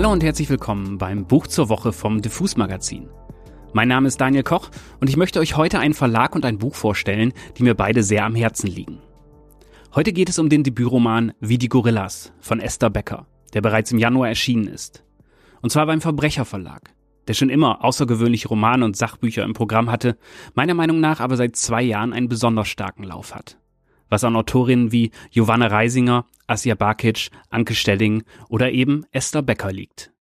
Hallo und herzlich willkommen beim Buch zur Woche vom Diffus Magazin. Mein Name ist Daniel Koch und ich möchte euch heute einen Verlag und ein Buch vorstellen, die mir beide sehr am Herzen liegen. Heute geht es um den Debütroman Wie die Gorillas von Esther Becker, der bereits im Januar erschienen ist. Und zwar beim Verbrecherverlag, der schon immer außergewöhnliche Romane und Sachbücher im Programm hatte, meiner Meinung nach aber seit zwei Jahren einen besonders starken Lauf hat. Was an Autorinnen wie Giovanna Reisinger, Asja Bakic, Anke Stelling oder eben Esther Becker liegt.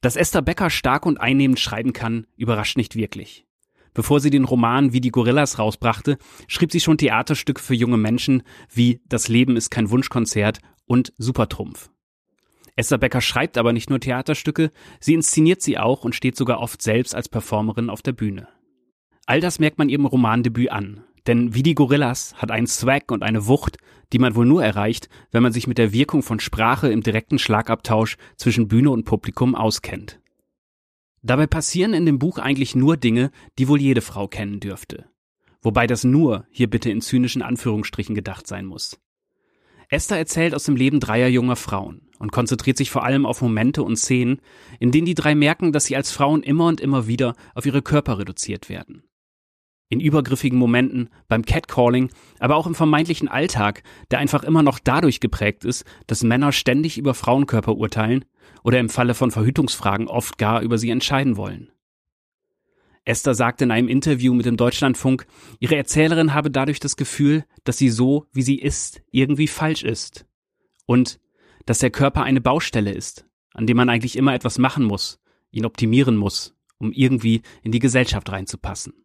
Dass Esther Becker stark und einnehmend schreiben kann, überrascht nicht wirklich. Bevor sie den Roman Wie die Gorillas rausbrachte, schrieb sie schon Theaterstücke für junge Menschen wie Das Leben ist kein Wunschkonzert und Supertrumpf. Esther Becker schreibt aber nicht nur Theaterstücke, sie inszeniert sie auch und steht sogar oft selbst als Performerin auf der Bühne. All das merkt man ihrem Romandebüt an, denn Wie die Gorillas hat einen Swag und eine Wucht, die man wohl nur erreicht, wenn man sich mit der Wirkung von Sprache im direkten Schlagabtausch zwischen Bühne und Publikum auskennt. Dabei passieren in dem Buch eigentlich nur Dinge, die wohl jede Frau kennen dürfte. Wobei das nur hier bitte in zynischen Anführungsstrichen gedacht sein muss. Esther erzählt aus dem Leben dreier junger Frauen und konzentriert sich vor allem auf Momente und Szenen, in denen die drei merken, dass sie als Frauen immer und immer wieder auf ihre Körper reduziert werden in übergriffigen Momenten, beim Catcalling, aber auch im vermeintlichen Alltag, der einfach immer noch dadurch geprägt ist, dass Männer ständig über Frauenkörper urteilen oder im Falle von Verhütungsfragen oft gar über sie entscheiden wollen. Esther sagte in einem Interview mit dem Deutschlandfunk, ihre Erzählerin habe dadurch das Gefühl, dass sie so, wie sie ist, irgendwie falsch ist. Und dass der Körper eine Baustelle ist, an dem man eigentlich immer etwas machen muss, ihn optimieren muss, um irgendwie in die Gesellschaft reinzupassen.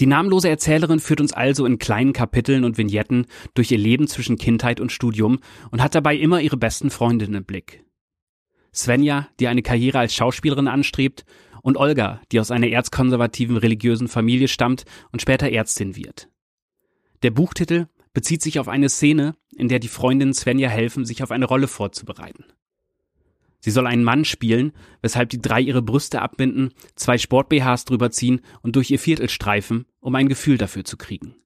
Die namenlose Erzählerin führt uns also in kleinen Kapiteln und Vignetten durch ihr Leben zwischen Kindheit und Studium und hat dabei immer ihre besten Freundinnen im Blick. Svenja, die eine Karriere als Schauspielerin anstrebt, und Olga, die aus einer erzkonservativen religiösen Familie stammt und später Ärztin wird. Der Buchtitel bezieht sich auf eine Szene, in der die Freundinnen Svenja helfen, sich auf eine Rolle vorzubereiten. Sie soll einen Mann spielen, weshalb die drei ihre Brüste abbinden, zwei Sport-BHs drüber ziehen und durch ihr Viertel streifen, um ein Gefühl dafür zu kriegen.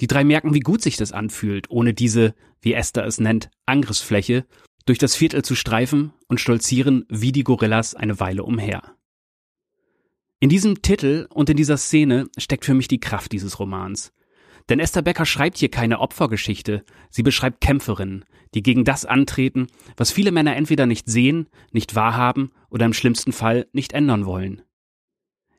Die drei merken, wie gut sich das anfühlt, ohne diese, wie Esther es nennt, Angriffsfläche, durch das Viertel zu streifen und stolzieren wie die Gorillas eine Weile umher. In diesem Titel und in dieser Szene steckt für mich die Kraft dieses Romans. Denn Esther Becker schreibt hier keine Opfergeschichte, sie beschreibt Kämpferinnen, die gegen das antreten, was viele Männer entweder nicht sehen, nicht wahrhaben oder im schlimmsten Fall nicht ändern wollen.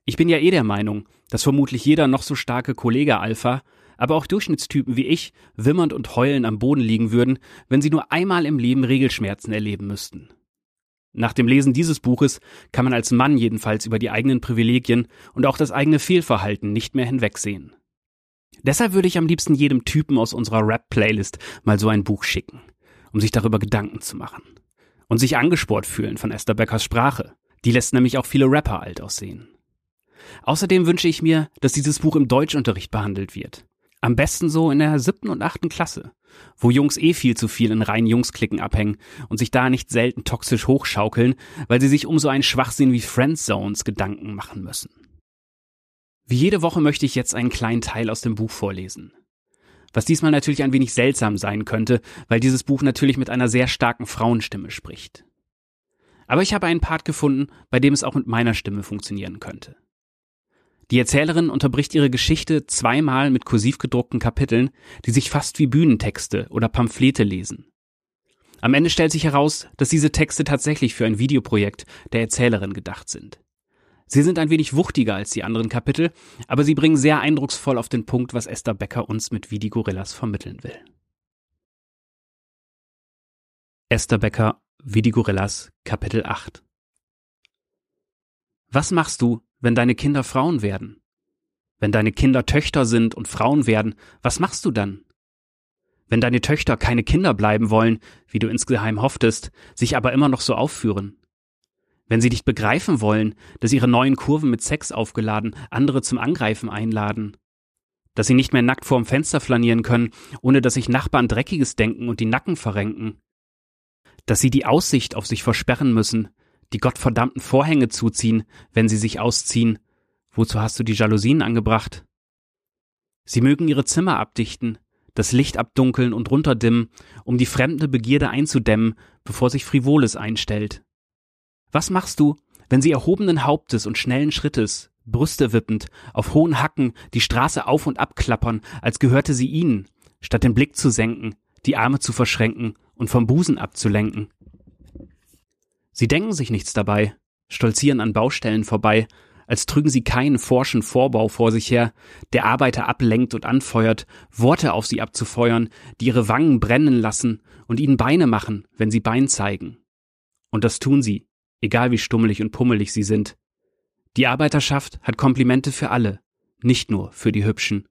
Ich bin ja eh der Meinung, dass vermutlich jeder noch so starke Kollege Alpha, aber auch Durchschnittstypen wie ich wimmernd und heulend am Boden liegen würden, wenn sie nur einmal im Leben Regelschmerzen erleben müssten. Nach dem Lesen dieses Buches kann man als Mann jedenfalls über die eigenen Privilegien und auch das eigene Fehlverhalten nicht mehr hinwegsehen. Deshalb würde ich am liebsten jedem Typen aus unserer Rap-Playlist mal so ein Buch schicken, um sich darüber Gedanken zu machen. Und sich angesport fühlen von Esther Beckers Sprache. Die lässt nämlich auch viele Rapper alt aussehen. Außerdem wünsche ich mir, dass dieses Buch im Deutschunterricht behandelt wird. Am besten so in der siebten und achten Klasse, wo Jungs eh viel zu viel in reinen Jungsklicken abhängen und sich da nicht selten toxisch hochschaukeln, weil sie sich um so einen Schwachsinn wie Friendzones Gedanken machen müssen. Wie jede Woche möchte ich jetzt einen kleinen Teil aus dem Buch vorlesen. Was diesmal natürlich ein wenig seltsam sein könnte, weil dieses Buch natürlich mit einer sehr starken Frauenstimme spricht. Aber ich habe einen Part gefunden, bei dem es auch mit meiner Stimme funktionieren könnte. Die Erzählerin unterbricht ihre Geschichte zweimal mit kursiv gedruckten Kapiteln, die sich fast wie Bühnentexte oder Pamphlete lesen. Am Ende stellt sich heraus, dass diese Texte tatsächlich für ein Videoprojekt der Erzählerin gedacht sind. Sie sind ein wenig wuchtiger als die anderen Kapitel, aber sie bringen sehr eindrucksvoll auf den Punkt, was Esther Becker uns mit Wie die Gorillas vermitteln will. Esther Becker, Wie die Gorillas, Kapitel 8 Was machst du, wenn deine Kinder Frauen werden? Wenn deine Kinder Töchter sind und Frauen werden, was machst du dann? Wenn deine Töchter keine Kinder bleiben wollen, wie du insgeheim hofftest, sich aber immer noch so aufführen, wenn sie nicht begreifen wollen, dass ihre neuen Kurven mit Sex aufgeladen andere zum Angreifen einladen. Dass sie nicht mehr nackt vorm Fenster flanieren können, ohne dass sich Nachbarn Dreckiges denken und die Nacken verrenken. Dass sie die Aussicht auf sich versperren müssen, die gottverdammten Vorhänge zuziehen, wenn sie sich ausziehen. Wozu hast du die Jalousien angebracht? Sie mögen ihre Zimmer abdichten, das Licht abdunkeln und runterdimmen, um die fremde Begierde einzudämmen, bevor sich Frivoles einstellt. Was machst du, wenn sie erhobenen Hauptes und schnellen Schrittes, Brüste wippend, auf hohen Hacken die Straße auf und ab klappern, als gehörte sie ihnen, statt den Blick zu senken, die Arme zu verschränken und vom Busen abzulenken? Sie denken sich nichts dabei, stolzieren an Baustellen vorbei, als trügen sie keinen forschen Vorbau vor sich her, der Arbeiter ablenkt und anfeuert, Worte auf sie abzufeuern, die ihre Wangen brennen lassen und ihnen Beine machen, wenn sie Bein zeigen. Und das tun sie, egal wie stummelig und pummelig sie sind. Die Arbeiterschaft hat Komplimente für alle, nicht nur für die Hübschen.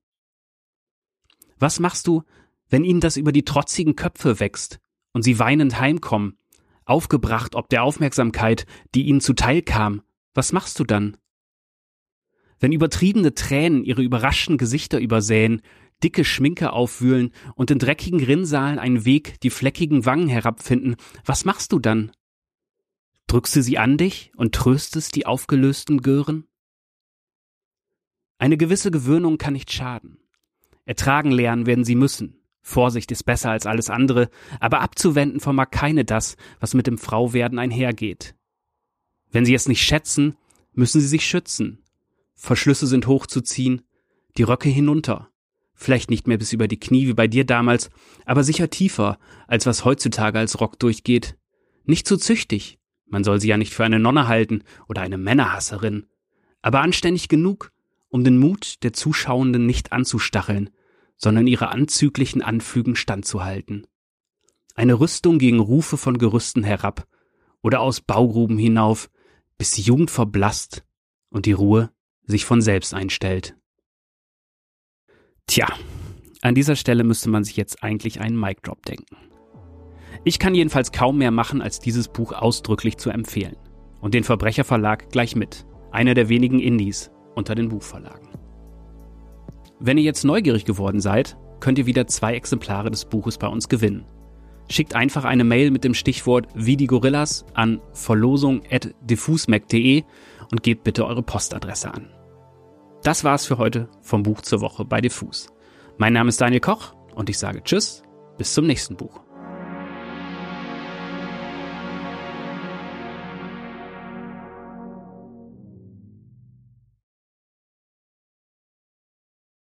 Was machst du, wenn ihnen das über die trotzigen Köpfe wächst und sie weinend heimkommen, aufgebracht ob der Aufmerksamkeit, die ihnen zuteil kam? Was machst du dann? Wenn übertriebene Tränen ihre überraschten Gesichter übersäen, dicke Schminke aufwühlen und in dreckigen Rinnsalen einen Weg die fleckigen Wangen herabfinden, was machst du dann? Drückst du sie an dich und tröstest die aufgelösten Gören? Eine gewisse Gewöhnung kann nicht schaden. Ertragen lernen werden sie müssen. Vorsicht ist besser als alles andere, aber abzuwenden vermag keine das, was mit dem Frauwerden einhergeht. Wenn sie es nicht schätzen, müssen sie sich schützen, Verschlüsse sind hochzuziehen, die Röcke hinunter. Vielleicht nicht mehr bis über die Knie wie bei dir damals, aber sicher tiefer, als was heutzutage als Rock durchgeht. Nicht zu züchtig. Man soll sie ja nicht für eine Nonne halten oder eine Männerhasserin. Aber anständig genug, um den Mut der Zuschauenden nicht anzustacheln, sondern ihre anzüglichen Anfügen standzuhalten. Eine Rüstung gegen Rufe von Gerüsten herab oder aus Baugruben hinauf, bis die Jugend verblasst und die Ruhe sich von selbst einstellt. Tja, an dieser Stelle müsste man sich jetzt eigentlich einen Mic Drop denken. Ich kann jedenfalls kaum mehr machen, als dieses Buch ausdrücklich zu empfehlen. Und den Verbrecherverlag gleich mit. Einer der wenigen Indies unter den Buchverlagen. Wenn ihr jetzt neugierig geworden seid, könnt ihr wieder zwei Exemplare des Buches bei uns gewinnen. Schickt einfach eine Mail mit dem Stichwort wie die Gorillas an verlosung.diffusmac.de und gebt bitte eure Postadresse an. Das war's für heute vom Buch zur Woche bei Diffus. Mein Name ist Daniel Koch und ich sage Tschüss, bis zum nächsten Buch.